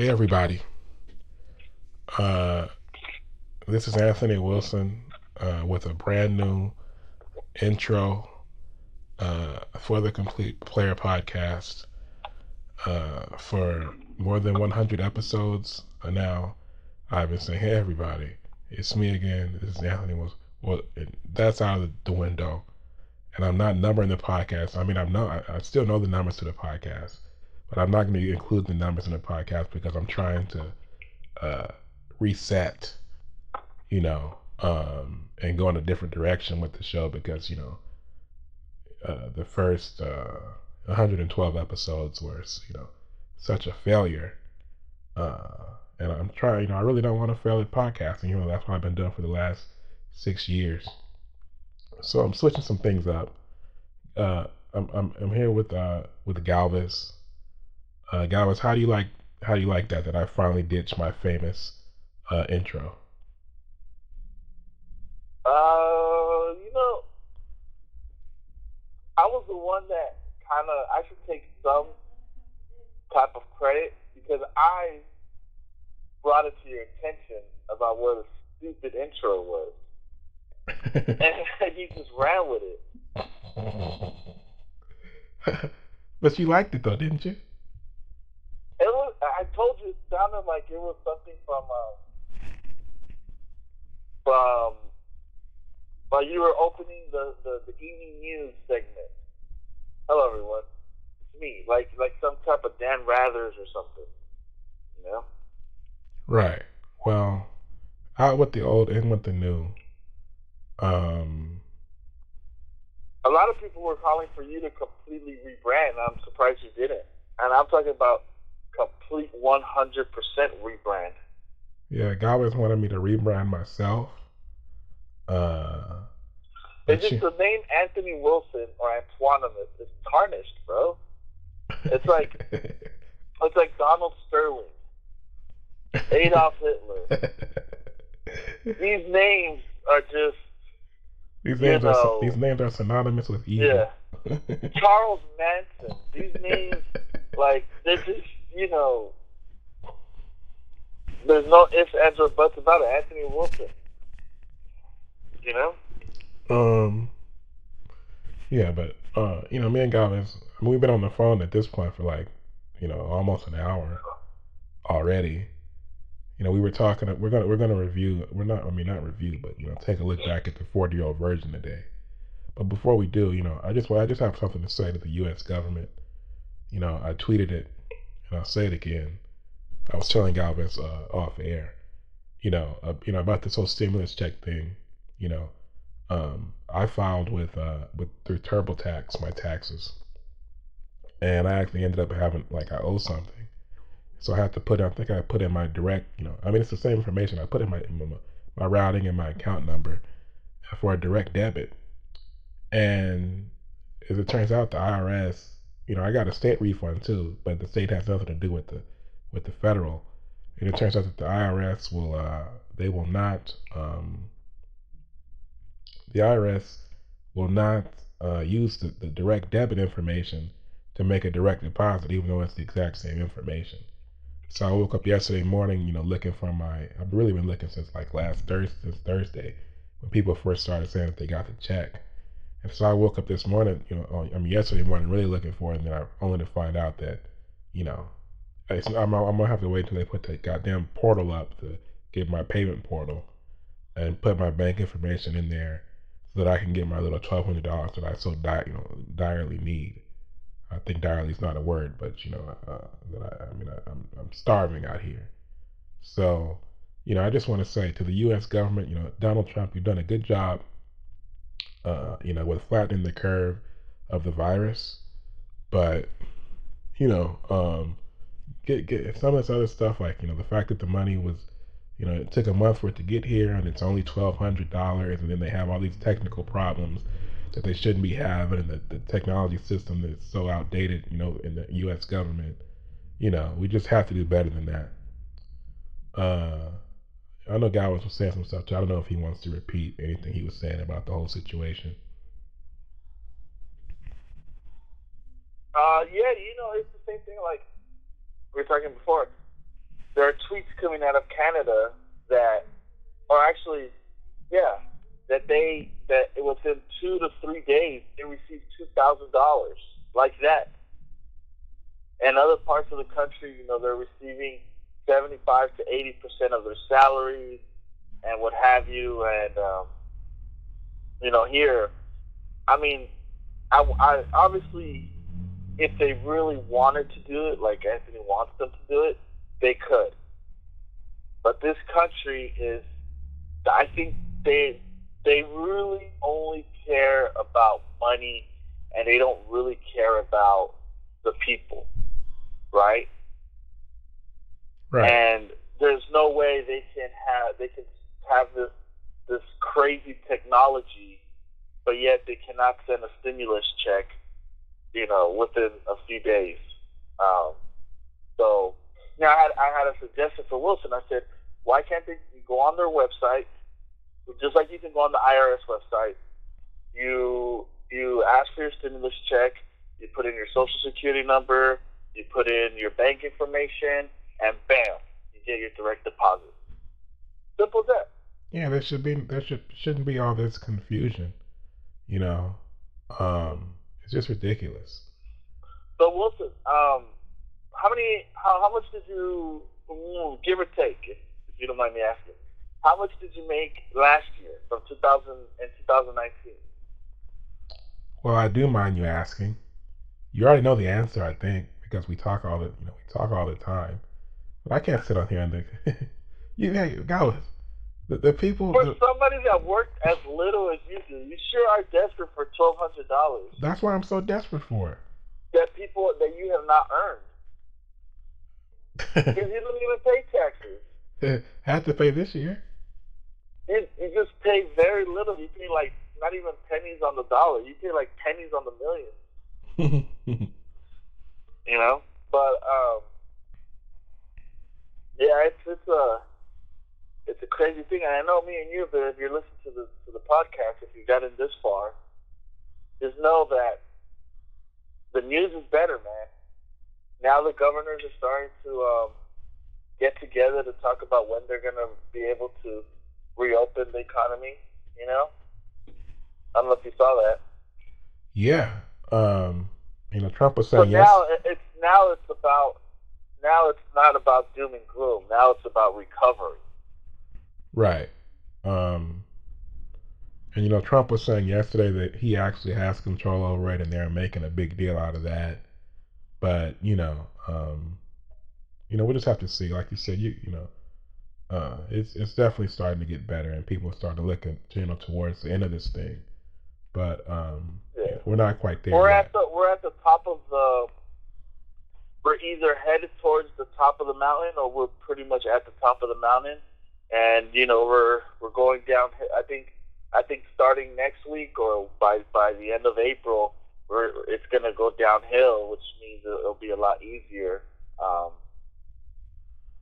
Hey, everybody. Uh, this is Anthony Wilson uh, with a brand new intro uh, for the Complete Player Podcast. Uh, for more than 100 episodes now, I've been saying, "Hey, everybody, it's me again. This is Anthony Wilson." Well, that's out of the window, and I'm not numbering the podcast. I mean, I'm not. I still know the numbers to the podcast, but I'm not going to include the numbers in the podcast because I'm trying to uh, reset, you know, um, and go in a different direction with the show because you know uh, the first uh, 112 episodes were, you know, such a failure. Uh, and I'm trying, you know, I really don't want to fail at podcasting. You know, that's what I've been doing for the last six years. So I'm switching some things up. Uh, I'm, I'm, I'm here with uh, with Galvez. Uh, how do you like how do you like that? That I finally ditched my famous uh, intro. Uh, you know, I was the one that kind of I should take some type of credit because I brought it to your attention about what a stupid intro was, and you just ran with it. but you liked it though, didn't you? It was. I told you it sounded like it was something from uh, from. But you were opening the, the, the evening news segment. Hello, everyone. It's me, like like some type of Dan Rathers or something. You know. Right. Well, out with the old, in with the new. Um. A lot of people were calling for you to completely rebrand. I'm surprised you didn't. And I'm talking about complete 100% rebrand. Yeah, God always wanted me to rebrand myself. Uh, it's just the name Anthony Wilson or Antoinus is tarnished, bro. It's like it's like Donald Sterling, Adolf Hitler. these names are just these names you know, are these names are synonymous with evil. Yeah. Charles Manson. These names, like they're just you know, there's no ifs, ands, or buts about it. Anthony Wilson. You know. Um. Yeah, but uh, you know, me and Galvez, I mean, we've been on the phone at this point for like, you know, almost an hour already. You know, we were talking. We're gonna we're gonna review. We're not. I mean, not review, but you know, take a look back at the forty year old virgin today. But before we do, you know, I just well, I just have something to say to the U.S. government. You know, I tweeted it, and I'll say it again. I was telling Galvez uh, off air, you know, uh, you know about this whole stimulus check thing. You know, um, I filed with uh, with through TurboTax my taxes, and I actually ended up having like I owe something, so I have to put. I think I put in my direct. You know, I mean it's the same information. I put in my my, my routing and my account number for a direct debit, and as it turns out, the IRS. You know, I got a state refund too, but the state has nothing to do with the with the federal. And it turns out that the IRS will uh, they will not um, the IRS will not uh, use the, the, direct debit information to make a direct deposit, even though it's the exact same information. So I woke up yesterday morning, you know, looking for my. I've really been looking since like last Thursday, since Thursday, when people first started saying that they got the check. And so I woke up this morning, you know, I mean yesterday morning, really looking for it, and then I only to find out that, you know, I'm, I'm gonna have to wait until they put that goddamn portal up to get my payment portal and put my bank information in there so that I can get my little twelve hundred dollars that I so di- you know direly need. I think direly is not a word, but you know uh, that I, I mean I, I'm I'm starving out here. So you know I just want to say to the U.S. government, you know Donald Trump, you've done a good job. Uh, you know with flattening the curve of the virus, but you know um, get get some of this other stuff like you know the fact that the money was you know, it took a month for it to get here, and it's only twelve hundred dollars, and then they have all these technical problems that they shouldn't be having, and the, the technology system that's so outdated, you know, in the U.S. government. You know, we just have to do better than that. Uh, I know Galvez was saying some stuff too. I don't know if he wants to repeat anything he was saying about the whole situation. Uh, yeah, you know, it's the same thing. Like we were talking before, there are tweets coming out of Canada that, are actually, yeah, that they that within two to three days they received two thousand dollars like that. And other parts of the country, you know, they're receiving seventy-five to eighty percent of their salaries and what have you. And um, you know, here, I mean, I, I obviously, if they really wanted to do it, like Anthony wants them to do it, they could. But this country is, I think they they really only care about money, and they don't really care about the people, right? Right. And there's no way they can have they can have this this crazy technology, but yet they cannot send a stimulus check, you know, within a few days. Um, so, know, I had I had a suggestion for Wilson. I said, why can't they go on their website, just like you can go on the IRS website? You you ask for your stimulus check. You put in your social security number. You put in your bank information, and bam, you get your direct deposit. Simple as that. Yeah, there should be there should shouldn't be all this confusion. You know, um, it's just ridiculous. So Wilson, um, how many? How, how much did you give or take, if, if you don't mind me asking? How much did you make last year from 2000 and 2019? Well, I do mind you asking. You already know the answer, I think, because we talk all the you know we talk all the time. But I can't sit on here and think, you hey, guys, the, the people. For the, somebody that worked as little as you do, you sure are desperate for twelve hundred dollars. That's why I'm so desperate for. It. That people that you have not earned because you don't even pay taxes. Had to pay this year. You, you just pay very little. You pay like not even pennies on the dollar. You pay like pennies on the million. you know, but um, yeah, it's it's a it's a crazy thing, and I know me and you, but if you're listening to the to the podcast, if you got in this far, just know that the news is better, man. Now the governors are starting to um, get together to talk about when they're going to be able to reopen the economy. You know, I don't know if you saw that. Yeah, um, you know, Trump was So saying yes. now it's now it's about now it's not about doom and gloom. Now it's about recovery. Right. Um, and you know, Trump was saying yesterday that he actually has control over it, and they're making a big deal out of that. But you know, um, you know, we'll just have to see. Like you said, you you know, uh, it's it's definitely starting to get better, and people are starting to look at you know towards the end of this thing. But um, Yeah. we're not quite there We're yet. at the we're at the top of the. We're either headed towards the top of the mountain, or we're pretty much at the top of the mountain, and you know we're we're going down. I think I think starting next week or by by the end of April, we're it's gonna go downhill, which means it'll, be a lot easier. Um,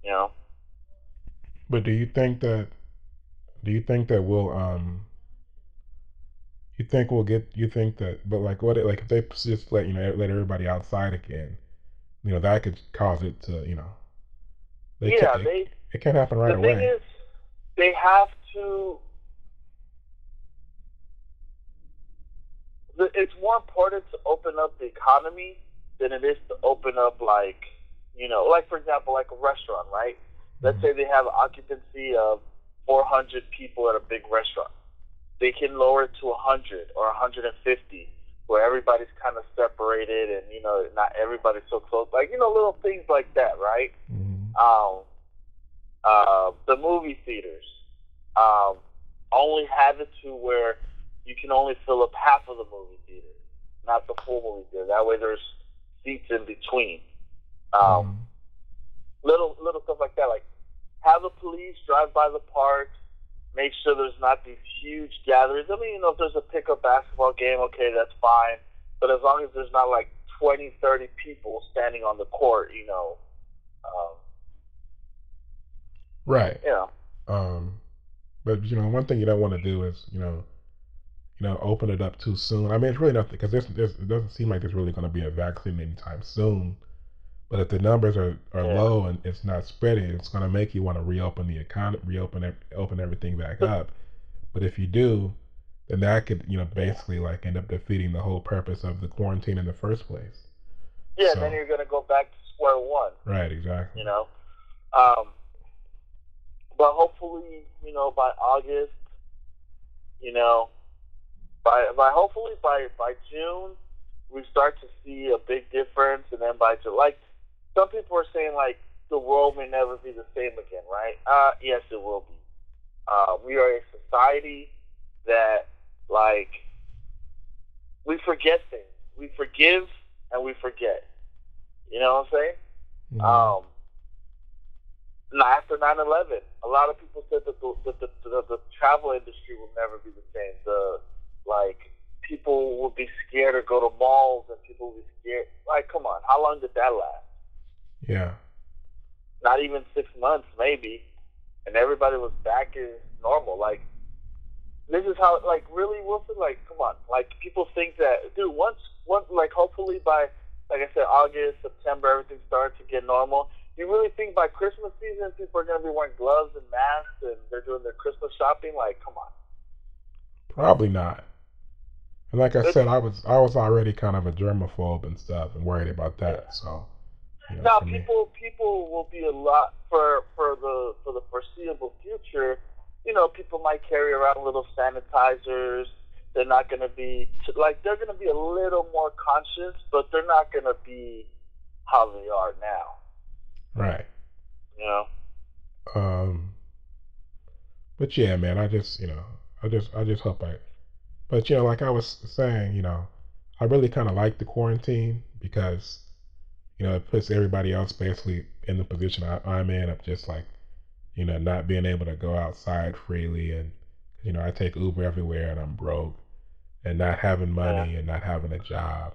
you know, But do you think that do you think that we'll um you think we'll get you think that but like what like if they just let you know let everybody outside again, you know, that could cause it to, you know they yeah, can't, they it can't happen right the thing is, they have to. It's more important to open up the economy than it is to open up, like, you know, like for example, like a restaurant, right? Let's Mhm. say they have occupancy of 400 people at a big restaurant. They can lower it to 100 or 150, where everybody's kind of separated and, you know, not everybody's so close. Like, you know, little things like that, right? Mhm. um, uh, the movie theaters um, only have it to where you can only fill up half of the movie theater, not the full movie theater. That way, there's seats in between. Um, Mhm. Little little stuff like that, like have the police drive by the park, make sure there's not these huge gatherings. I mean, you know, if there's a pickup basketball game, okay, that's fine. But as long as there's not like 20, 30 people standing on the court, you know, um, Right. you know. Um but you know, one thing you don't want to do is, you know, you know, open it up too soon. I mean, it's really nothing because there's, there's, it doesn't seem like there's really going to be a vaccine anytime soon. But if the numbers are, are yeah. low and it's not spreading, it's going to make you want to reopen the economy, reopen open everything back up. But if you do, then that could you know basically like end up defeating the whole purpose of the quarantine in the first place. Yeah, so, then you're going to go back to square one. Right. Exactly. You know, um, but hopefully, you know, by August, you know, by by hopefully by by June, we start to see a big difference, and then by July, some people are saying like the world may never be the same again, right? Uh, yes, it will be. Uh, we are a society that like we forget things. We forgive and we forget. You know what I'm saying? Mm-hmm. Um, after 9/11, a lot of people said that the, the, the, the travel industry will never be the same. The like people would be scared to go to malls, and people would be scared. Like, come on, how long did that last? Yeah. Not even six months, maybe, and everybody was back as normal. Like, this is how, like, really, Wilson. Like, come on, like people think that, dude. Once, once, like, hopefully by, like I said, August, September, everything starts to get normal you really think by Christmas season people are going to be wearing gloves and masks and they're doing their Christmas shopping? Like, come on. Probably not. And like I said, I was I was already kind of a germaphobe and stuff and worried about that. So. You know, now people me. people will be a lot for for the for the foreseeable future. You know, people might carry around little sanitizers. They're not going to be like they're going to be a little more conscious, but they're not going to be how they are now. Right. Yeah. Um. But yeah, man, I just you know, I just I just hope I. But you know, like I was saying, you know, I really kind of like the quarantine because, you know, it puts everybody else basically in the position I, I'm in of just like, you know, not being able to go outside freely and, you know, I take Uber everywhere and I'm broke, and not having money yeah. and not having a job.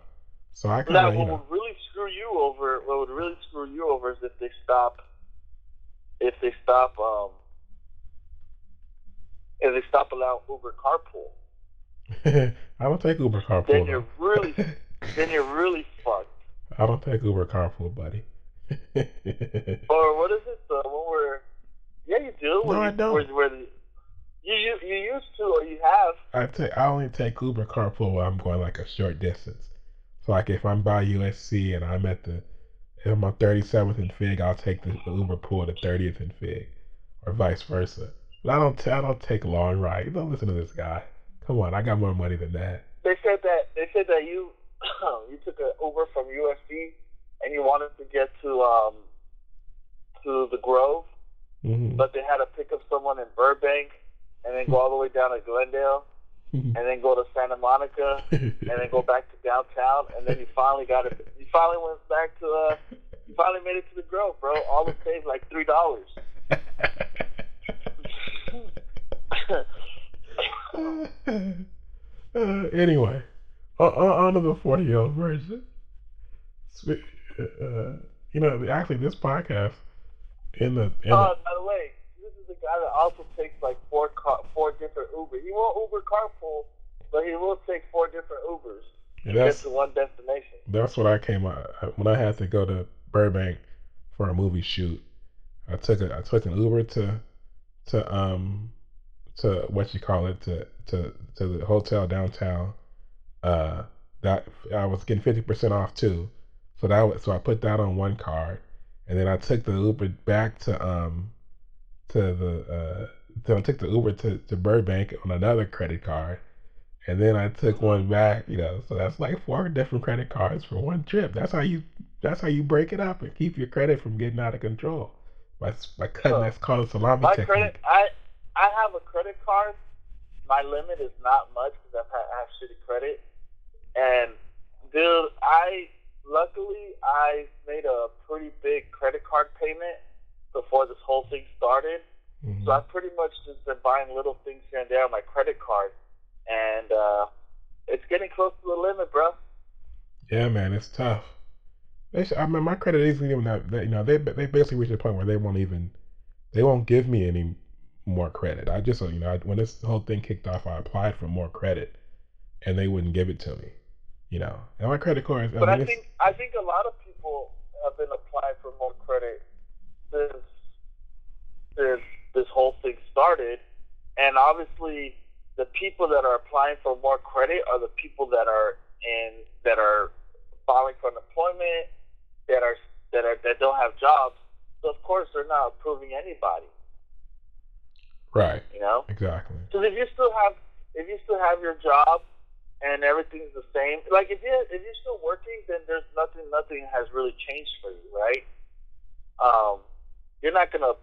So I kind of, you know, really screw you over. What would really screw you over is if they stop. If they stop, um, if they stop allowing Uber carpool. I don't take Uber carpool. Then you're really, then you're really fucked. I don't take Uber carpool, buddy. or what is it? Uh, the one where? Yeah, you do. No, I don't. Where, where the, you, you you used to or you have? I take I only take Uber carpool when I'm going like a short distance. So like if I'm by USC and I'm at the if I'm on 37th and Fig, I'll take the, the Uber pool to 30th and Fig, or vice versa. But I don't t- I don't take long rides. Don't listen to this guy. Come on, I got more money than that. They said that they said that you you took an Uber from USC and you wanted to get to um to the Grove, mm-hmm. but they had to pick up someone in Burbank and then go all the way down to Glendale and then go to Santa Monica, and then go back to downtown, and then you finally got it. You finally went back to uh, you finally made it to the Grove, bro. All it saved like three dollars. uh, anyway, uh, on to the forty-year-old virgin. Uh, you know, actually, this podcast in the. In uh, by the way, this is a guy that also takes like four car, four different Uber. He won't Uber carpool, but he will take four different Ubers to get to one destination. That's what I came out when I had to go to Burbank for a movie shoot. I took a I took an Uber to to um to what you call it to to to the hotel downtown. Uh, that I was getting fifty percent off too. So that was, so I put that on one card, and then I took the Uber back to um to the uh, so I took the Uber to, to Burbank on another credit card, and then I took one back. You know, so that's like four different credit cards for one trip. That's how you that's how you break it up and keep your credit from getting out of control by by cutting. that's called a salami my technique. credit, I I have a credit card. My limit is not much because I have shitty credit, and dude, I luckily I made a pretty big credit card payment before this whole thing started. Mm-hmm. So I've pretty much just been buying little things here and there on my credit card, and uh, it's getting close to the limit, bro. Yeah, man, it's tough. They, should, I mean, my credit isn't even that. you know, they they basically reached a point where they won't even, they won't give me any more credit. I just, you know, I, when this whole thing kicked off, I applied for more credit, and they wouldn't give it to me. You know, and my credit card. But I, mean, I think I think a lot of people have been applying for more credit since since this whole thing started, and obviously the people that are applying for more credit are the people that are in that are filing for unemployment, that are that are that don't have jobs. So of course they're not approving anybody. Right. You know. Exactly. Because if you still have if you still have your job and everything's the same, like if you if you're still working, then there's nothing nothing has really changed for you, right? Um, you're not gonna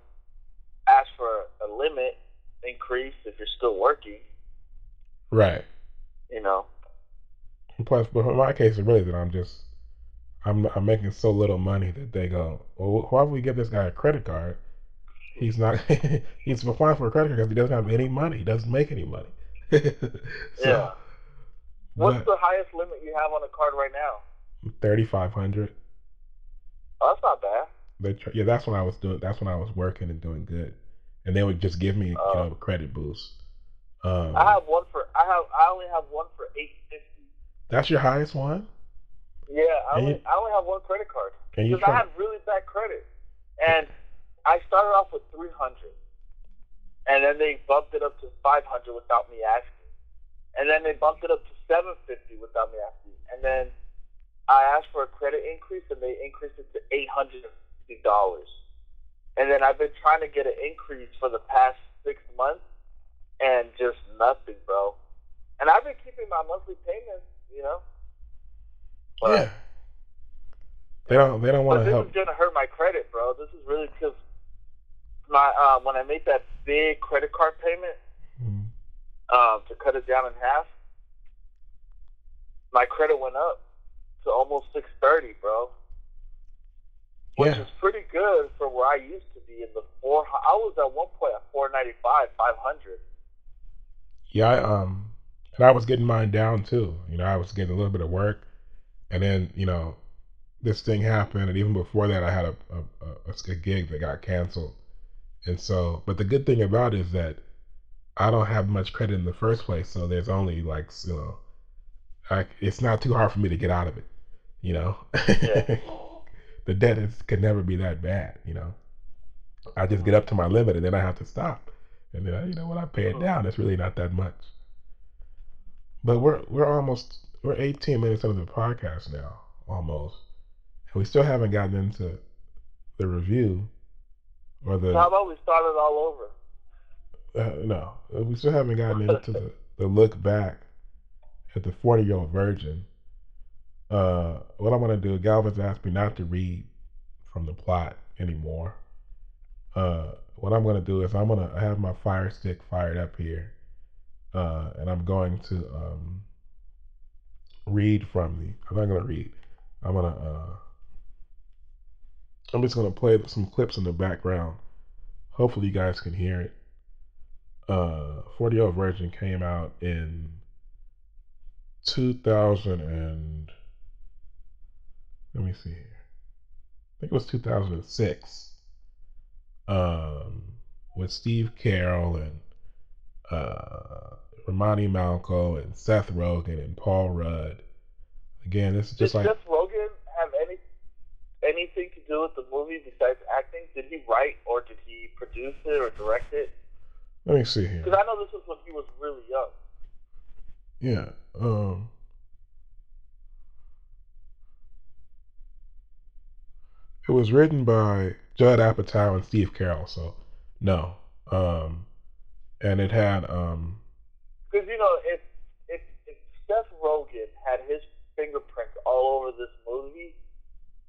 ask for a limit increase if you're still working. Right. You know. Plus, but in my case, it really that I'm just I'm I'm making so little money that they go, well, why would we give this guy a credit card? He's not. he's applying for a credit card because he doesn't have any money. He doesn't make any money. so, yeah. What's but, the highest limit you have on a card right now? Thirty five hundred. Oh, that's not bad. They, yeah, that's when I was doing. That's when I was working and doing good, and they would just give me uh, you know a credit boost. Um, I have one for. I have. I only have one for eight fifty. That's your highest one. Yeah, I only, you, I only have one credit card because I had really bad credit, and I started off with 300, and then they bumped it up to 500 without me asking, and then they bumped it up to 750 without me asking, and then I asked for a credit increase, and they increased it to 850 dollars, and then I've been trying to get an increase for the past six months, and just nothing, bro. And I've been keeping my monthly payments, you know. But, yeah. They don't. They don't want to help. This is gonna hurt my credit, bro. This is really because my uh, when I made that big credit card payment mm-hmm. um, to cut it down in half, my credit went up to almost six thirty, bro. Which yeah. is pretty good for where I used to be in the four. I was at one point at four ninety five, five hundred. Yeah, I, um, and I was getting mine down too. You know, I was getting a little bit of work, and then you know, this thing happened, and even before that, I had a a, a, a gig that got canceled, and so, but the good thing about it is that I don't have much credit in the first place, so there's only like you know, I, it's not too hard for me to get out of it. You know, yeah. the debt is could never be that bad. You know, I just get up to my limit and then I have to stop, and then you know when I pay it down, it's really not that much. But we're we're almost we're 18 minutes into the podcast now, almost, and we still haven't gotten into the review or the. How about we start it all over? Uh, no, we still haven't gotten into the, the look back at the 40 year old virgin. Uh, what I'm going to do, Galvez asked me not to read from the plot anymore. Uh, what I'm going to do is I'm going to have my fire stick fired up here. Uh, and I'm going to um, read from the. I'm not going to read. I'm going to uh, I'm just going to play some clips in the background. Hopefully, you guys can hear it. Uh, 40 Year Old Virgin came out in 2000 and let me see here. I think it was 2006. Um, with Steve Carell and uh, Romany Malco and Seth Rogen and Paul Rudd. Again, this is just Did like Seth Rogen have any anything to do with the movie besides acting? Did he write or did he produce it or direct it? Let me see here. Because I know this was when he was really young. Yeah. Um. It was written by Judd Apatow and Steve Carell, so no. Um, and it had um. Because you know, if if if Seth Rogen had his fingerprint all over this movie,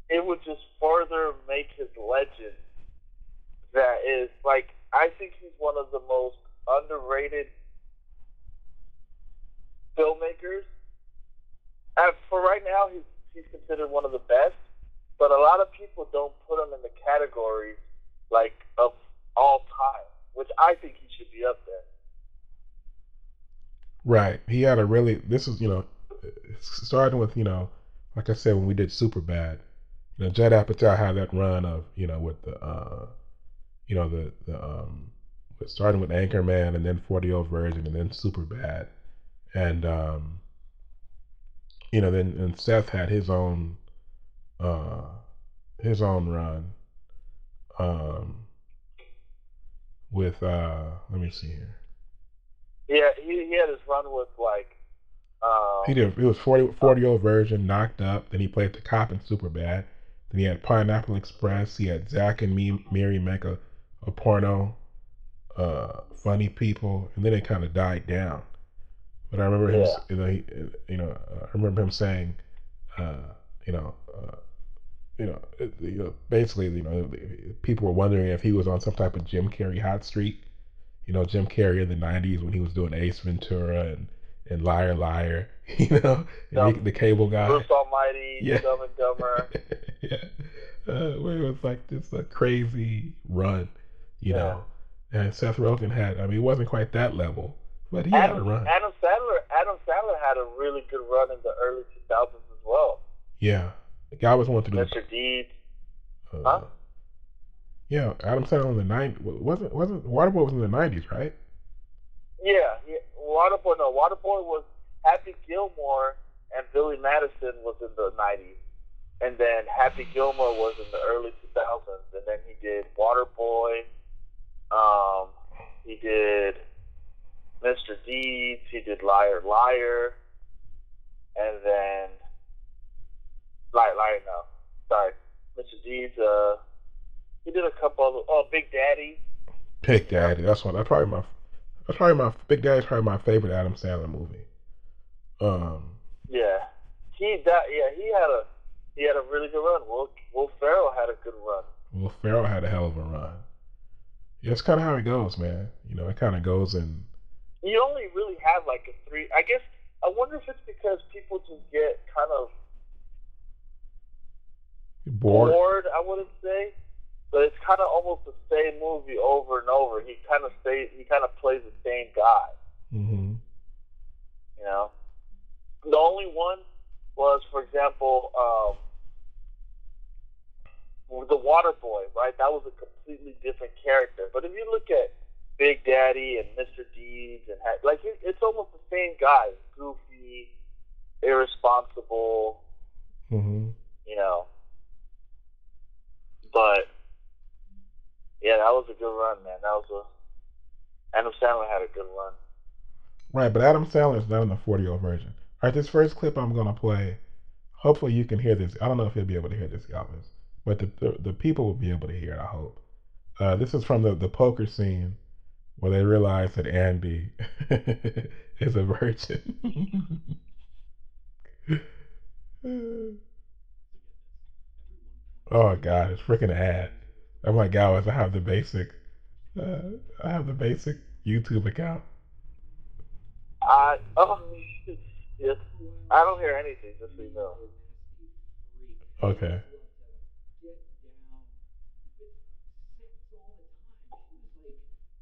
it would just further make his legend. That is like I think he's one of the most underrated filmmakers. And for right now, he's he's considered one of the best. But a lot of people don't put him in the categories like of all time, which I think he should be up there. Right. He had a really. This is you know, starting with you know, like I said when we did Super Bad you know, Judd Apatow had that run of, you know, with the, uh, you know, the, the, um, starting with Anchorman and then 40 Year Old Virgin and then Super Bad. And, um, you know, then, and Seth had his own, uh, his own run. Um, with uh, let me see here. Yeah, he, he had his run with like. Um, he did. It was 40, 40 year old virgin, knocked up. Then he played the cop in Superbad. Then he had Pineapple Express. He had Zack and Miri make a, a porno, uh, funny people, and then it kind of died down. But I remember him, Yeah. you know, he, you know, I remember him saying, uh, you know, uh, you know, it- you know, basically, you know, people were wondering if he was on some type of Jim Carrey hot streak. You know, Jim Carrey in the '90s when he was doing Ace Ventura and and Liar Liar. You know, Dumb. the, cable guy. Bruce Almighty, Yeah. Dumb and Dumber. yeah, uh, where it was like this a crazy run, you Yeah. know. And Seth Rogen had, I mean, it wasn't quite that level, but he had a Adam, run. Adam Sandler. Adam Sandler had a really good run in the early 2000s as well. Yeah, the guy was one do. Mr. Deeds. Uh, Huh? Yeah, Adam Sandler in the nine wasn't wasn't Waterboy was in the nineties, right? Yeah, yeah. Waterboy. No, Waterboy was Happy Gilmore and Billy Madison was in the 90s, and then Happy Gilmore was in the early 2000s, and then he did Waterboy. Um, he did Mr. Deeds. He did Liar Liar, and then Liar Liar. No, sorry, Mr. Deeds. Uh, he did a couple of oh Big Daddy. Big Daddy. That's one. That's probably my. That's probably my Big Daddy's probably my favorite Adam Sandler movie. Um, Yeah, he that yeah he had a he had a really good run. Will Will Ferrell had a good run. Will Ferrell had a hell of a run. Yeah, it's kind of how it goes, man. You know, it kind of goes in. You only really have like a three. I guess I wonder if it's because people just get kind of Bored. bored. I wouldn't say, but it's kind of almost the same movie over and over. He kind of stays. He kind of plays the same guy. hmm You know, the only one was, for example, um, the Water Boy. Right, that was a completely different character. But if you look at Big Daddy and Mr. Deeds and ha- like it, it's almost the same guy. Goofy, irresponsible. hmm You know, but yeah, that was a good run, man. That was a Adam Sandler had a good run. Right, but Adam Sandler is not in the 40 year old virgin. All right, this first clip I'm going to play, hopefully you can hear this. I don't know if you'll be able to hear this, Galvez, but the, the, the people will be able to hear it, I hope. Uh, this is from the, the poker scene where they realize that Andy is a virgin. oh, God, it's freaking ad. Oh, my God, I have the basic, uh, I have the basic YouTube account. I oh yes, I don't hear anything. Just so you know. Okay.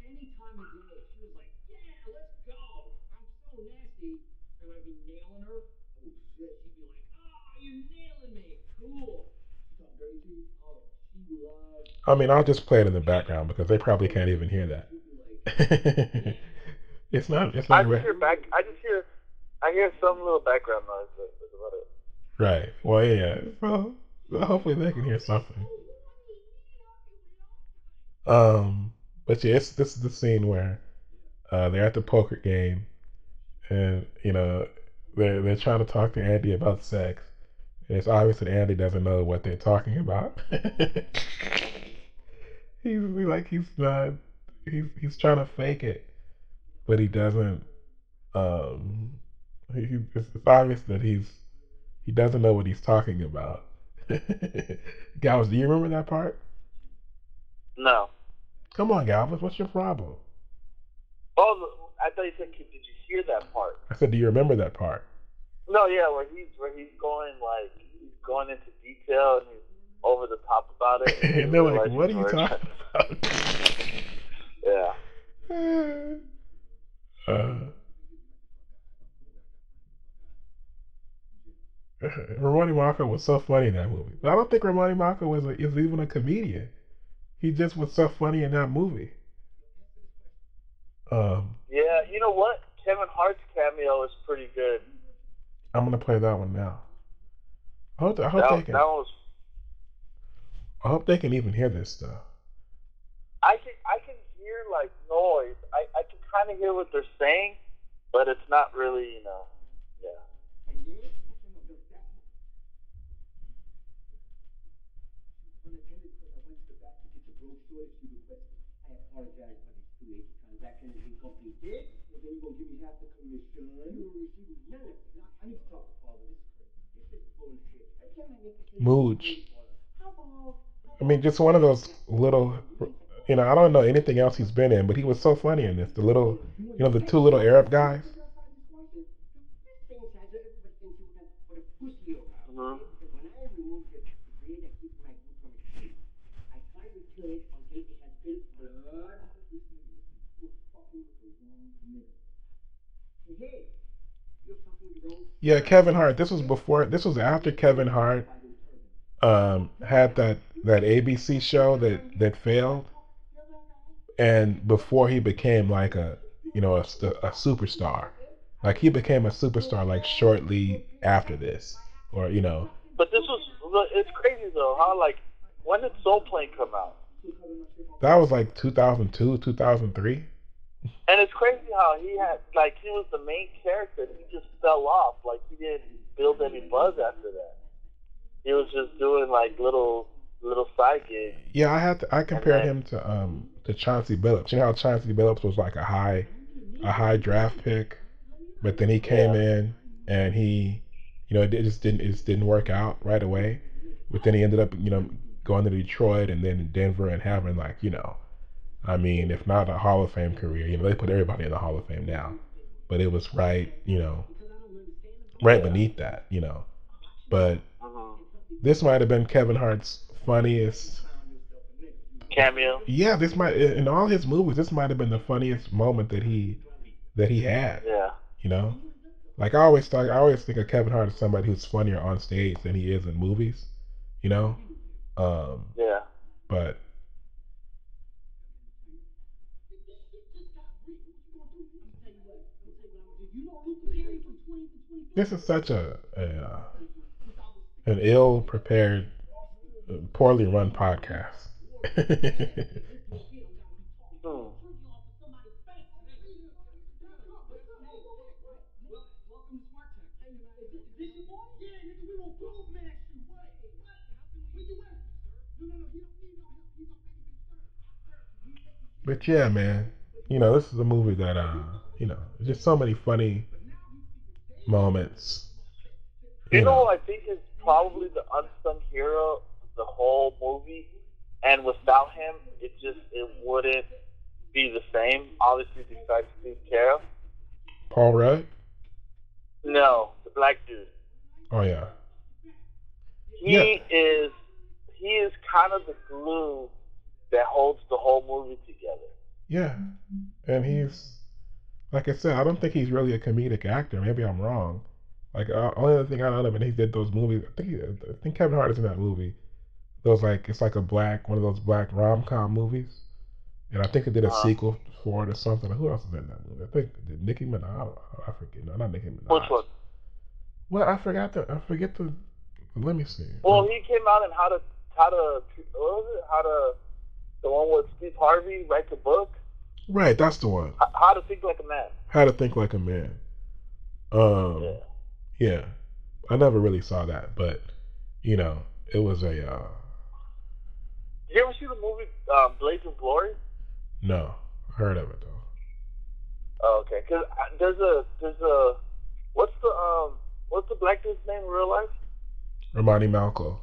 Any time of day, she was like, "Yeah, let's go." I'm so nasty, and I'd be nailing her. Oh shit, she'd be like, "Oh, you're nailing me, cool." She talk dirty to you? Oh, she loves. I mean, I'll just play it in the background because they probably can't even hear that. She'd be like, it's not. It's I not just hear back. I just hear. I hear some little background noise. But that's about it. right. Well, yeah. Well, hopefully they can hear something. Um, but yeah, it's, this is the scene where uh, they're at the poker game, and you know they're they're trying to talk to Andy about sex. And it's obvious that Andy doesn't know what they're talking about. he's like he's not. He's he's trying to fake it, but he doesn't. Um, he, he- it's, it's obvious that he's he doesn't know what he's talking about. Galvez, do you remember that part? No. Come on, Galvez, what's your problem? Oh, I thought you said, did you hear that part? I said, do you remember that part? No, yeah, where he's where he's going like he's going into detail and he's over the top about it. and they're like, what are you talking about? Yeah. uh, Romany Malco was so funny in that movie. But I don't think Romany Malco was a, is even a comedian. He just was so funny in that movie. Um, Yeah, you know what? Kevin Hart's cameo is pretty good. I'm gonna play that one now. I hope, I hope That, that can. was I hope they can even hear this stuff. I can I can hear like noise. I, I can kind of hear what they're saying, but it's not really you know. Yeah. And I mean, just one of those little, you know, I don't know anything else he's been in, but he was so funny in this. The little, you know, the two little Arab guys. Yeah, Kevin Hart. This was before. This was after Kevin Hart um, had that that ABC show that that failed, and before he became like a you know a, a superstar. Like he became a superstar like shortly after this, or you know. But this was it's crazy though. How like when did Soul Plane come out? That was like 2002, 2003. And it's crazy how he had like he was the main character. and He just fell off. Like he didn't build any buzz after that. He was just doing like little little side gigs. Yeah, I had to, I compared him to um to Chauncey Billups. You know how Chauncey Billups was like a high a high draft pick, but then he came Yeah. in and he you know it just didn't it just didn't work out right away. But then he ended up you know going to Detroit and then Denver and having like you know, I mean if not a Hall of Fame career, you know they put everybody in the Hall of Fame now, but it was right you know right beneath that you know, but hmm this might have been Kevin Hart's funniest Cameo. Yeah, this might in all his movies. This might have been the funniest moment that he that he had. Yeah. You know, like I always thought, I always think of Kevin Hart as somebody who's funnier on stage than he is in movies. You know, um, Yeah. but this is such a, a uh, an ill prepared, poorly run podcast. But yeah, man, you know, this is a movie that, uh, you know, just so many funny moments. You know, who I think is probably the unsung hero the whole movie, and without him, it just it wouldn't be the same. Obviously, besides Steve Carell. Paul Rudd. No, the black dude. Oh yeah, He Yeah. is he is kind of the glue that holds the whole movie together. yeah, and he's like I said, I don't think he's really a comedic actor. Maybe I'm wrong. Like uh, only other thing I know of, and he did those movies. I think he, I think Kevin Hart is in that movie. Those like it's like a black one of those black rom com movies, and I think they did a Uh-huh. sequel for it or something. Who else is in that movie? I think did Nicki Minaj. I forget. No, not Nicki Minaj. Which one? Well, I forgot the. I forget the. Let me see. Well, he came out in how to how to what was it? How to the one with Steve Harvey write the book. right, that's the one. H- How to think like a man. How to think like a man. Um, Yeah. yeah, I never really saw that, but you know, it was a uh, you ever see the movie um, Blades of Glory? no. I heard of it though. Oh, okay. Cause there's a there's a what's the um what's the black dude's name in real life? Romany Malco.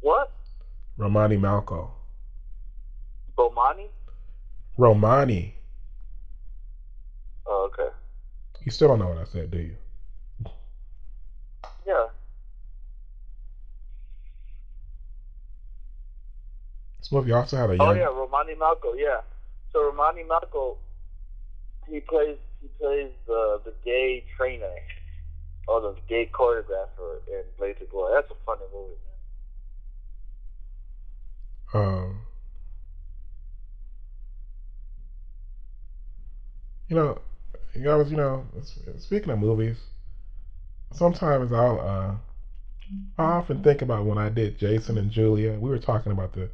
What? Romany Malco. Bomani? Romani. Oh, okay. You still don't know what I said, do you? Yeah. This movie also had a young. Oh yeah, Romany Malco. Yeah. So Romany Malco, he plays he plays the the gay trainer or the gay choreographer in Blades of Glory. That's a funny movie. Um, you know, you guys, you know, speaking of movies, sometimes I'll uh, I often think about when I did Jason and Julia. We were talking about the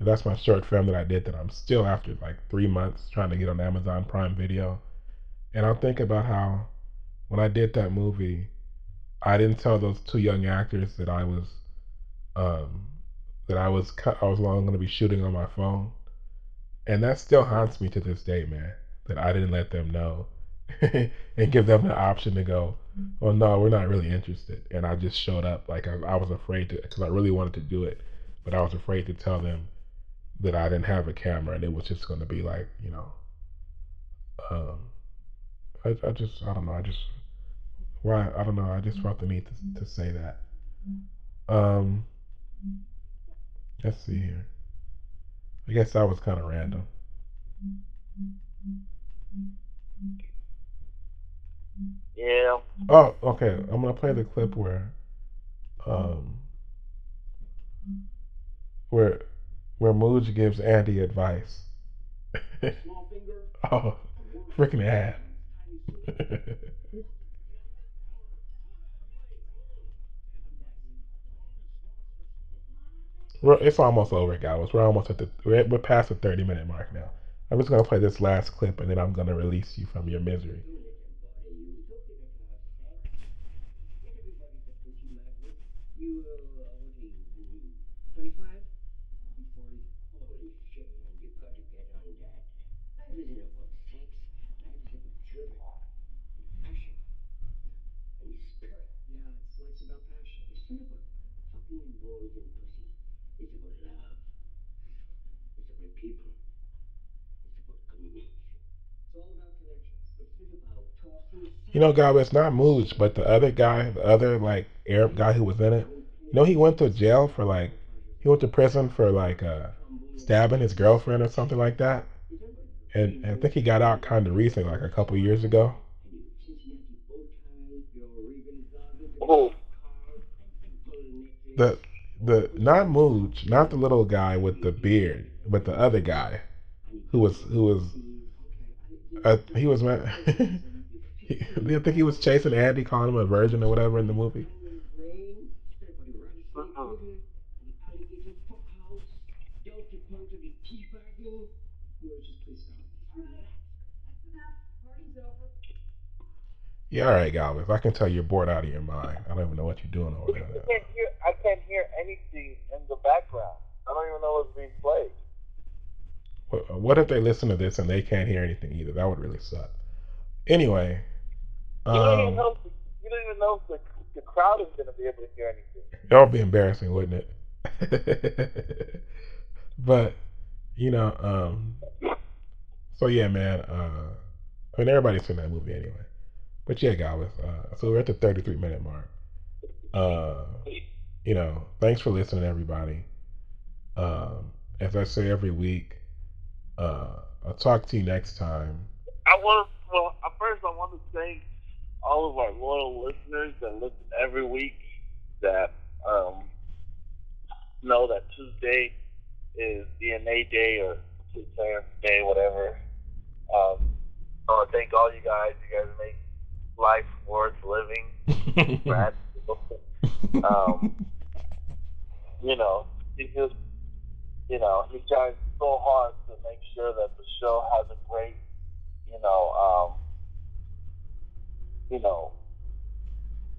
that's my short film that I did that I'm still after like three months trying to get on Amazon Prime Video. And I'll think about how when I did that movie, I didn't tell those two young actors that I was um, that I was I was long going to be shooting on my phone, and that still haunts me to this day, man. That I didn't let them know and give them the option to go. Well, no, we're not really interested, and I just showed up like I, I was afraid to because I really wanted to do it, but I was afraid to tell them that I didn't have a camera and it was just going to be like you know. Um, I, I just I don't know I just why I don't know I just felt the need to to say that. Um, let's see here. I guess that was kind of random. Yeah. Oh, okay. I'm gonna play the clip where, um, where, where Mooj gives Andy advice. oh, freaking ad. We're, it's almost over, guys. We're almost at the we're, we're past the 30 minute mark now. I'm just gonna play this last clip and then I'm gonna release you from your misery. You know, guy, it's not Mooj, but the other guy, the other like Arab guy who was in it. You know, he went to jail for like he went to prison for like uh, stabbing his girlfriend or something like that. And I think he got out kind of recently, like a couple years ago. Oh. The not Mooj, not the little guy with the beard, but the other guy who was who was uh, he was Do you think he was chasing Andy, calling him a virgin or whatever in the movie? Yeah, all right, Galvez. I can tell you're bored out of your mind. I don't even know what you're doing over there. I can't hear. I can't hear anything in the background. I don't even know what's being played. What, what if they listen to this and they can't hear anything either? That would really suck. Anyway, you don't even um, know. If, you don't even know if the, the crowd is going to be able to hear anything. that would be embarrassing, wouldn't it? but you know, um, so yeah, man. Uh, I mean, everybody's seen that movie anyway. But yeah, guys. Uh, so we're at the 33 minute mark. Uh, you know, thanks for listening, everybody. Um, as I say every week, uh, I'll talk to you next time. I want to. Well, first, I want to thank all of our loyal listeners that listen every week. That um, know that Tuesday is DNA Day or Tuesday Day, whatever. Um, I want to thank all you guys. You guys make life worth living. Brad, um, you know, he just, you know, he tries so hard to make sure that the show has a great, you know, um, you know,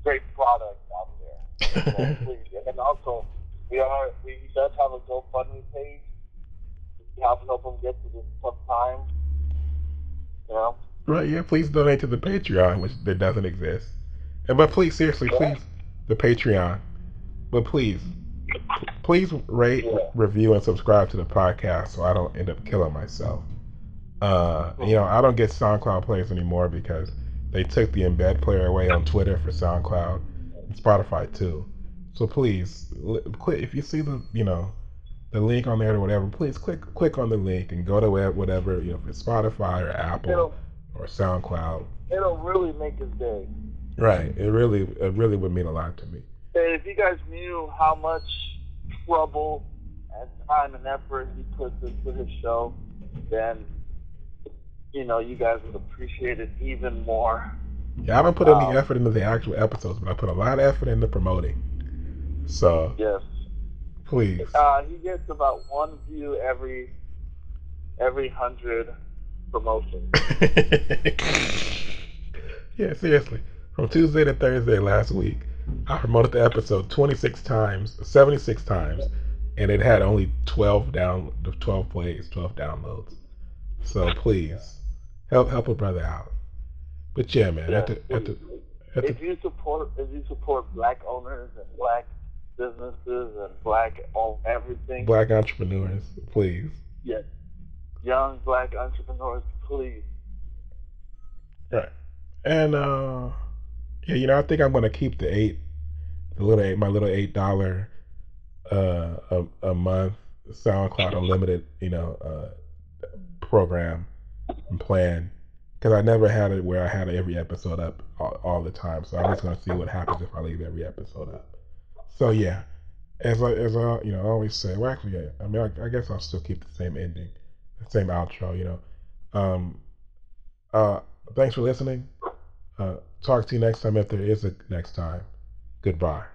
great product out there. And also, we are we he does have a GoFundMe page. Help help him get to this tough time. You know. Right, yeah, please donate to the Patreon, which that doesn't exist. And but please, seriously, please, the Patreon. But please, please rate, review, and subscribe to the podcast so I don't end up killing myself. Uh, you know, I don't get SoundCloud plays anymore because they took the embed player away on Twitter for SoundCloud and Spotify too. So please, click if you see the you know the link on there or whatever. Please click click on the link and go to whatever you know if it's Spotify or Apple or SoundCloud. it'll really make his day. Right. It really it really would mean a lot to me. And if you guys knew how much trouble and time and effort he puts into his show, then you know you guys would appreciate it even more. Yeah, I don't put any Wow. effort into the actual episodes, but I put a lot of effort into promoting. So Yes. please. Uh, he gets about one view every every hundred promotions. yeah, seriously. From Tuesday to Thursday last week, I promoted the episode 26 times, 76 times, and it had only 12 down, 12 plays, 12 downloads. So please help help a brother out. But yeah, man, Yeah, at the at the at if the you support if you support black owners and black businesses and black all everything, black entrepreneurs, please. yes, young black entrepreneurs, please. Right. And uh yeah, you know, I think I'm gonna keep the eight the little eight my little eight dollar uh a, a month SoundCloud unlimited, you know, uh program and plan. Because I never had it where I had every episode up all, all the time. So I'm just gonna see what happens if I leave every episode up. So yeah. As I as I you know, I always say, well actually yeah, I mean I, I guess I'll still keep the same ending, same outro, you know. Um uh thanks for listening. Uh, talk to you next time if there is a next time. Goodbye.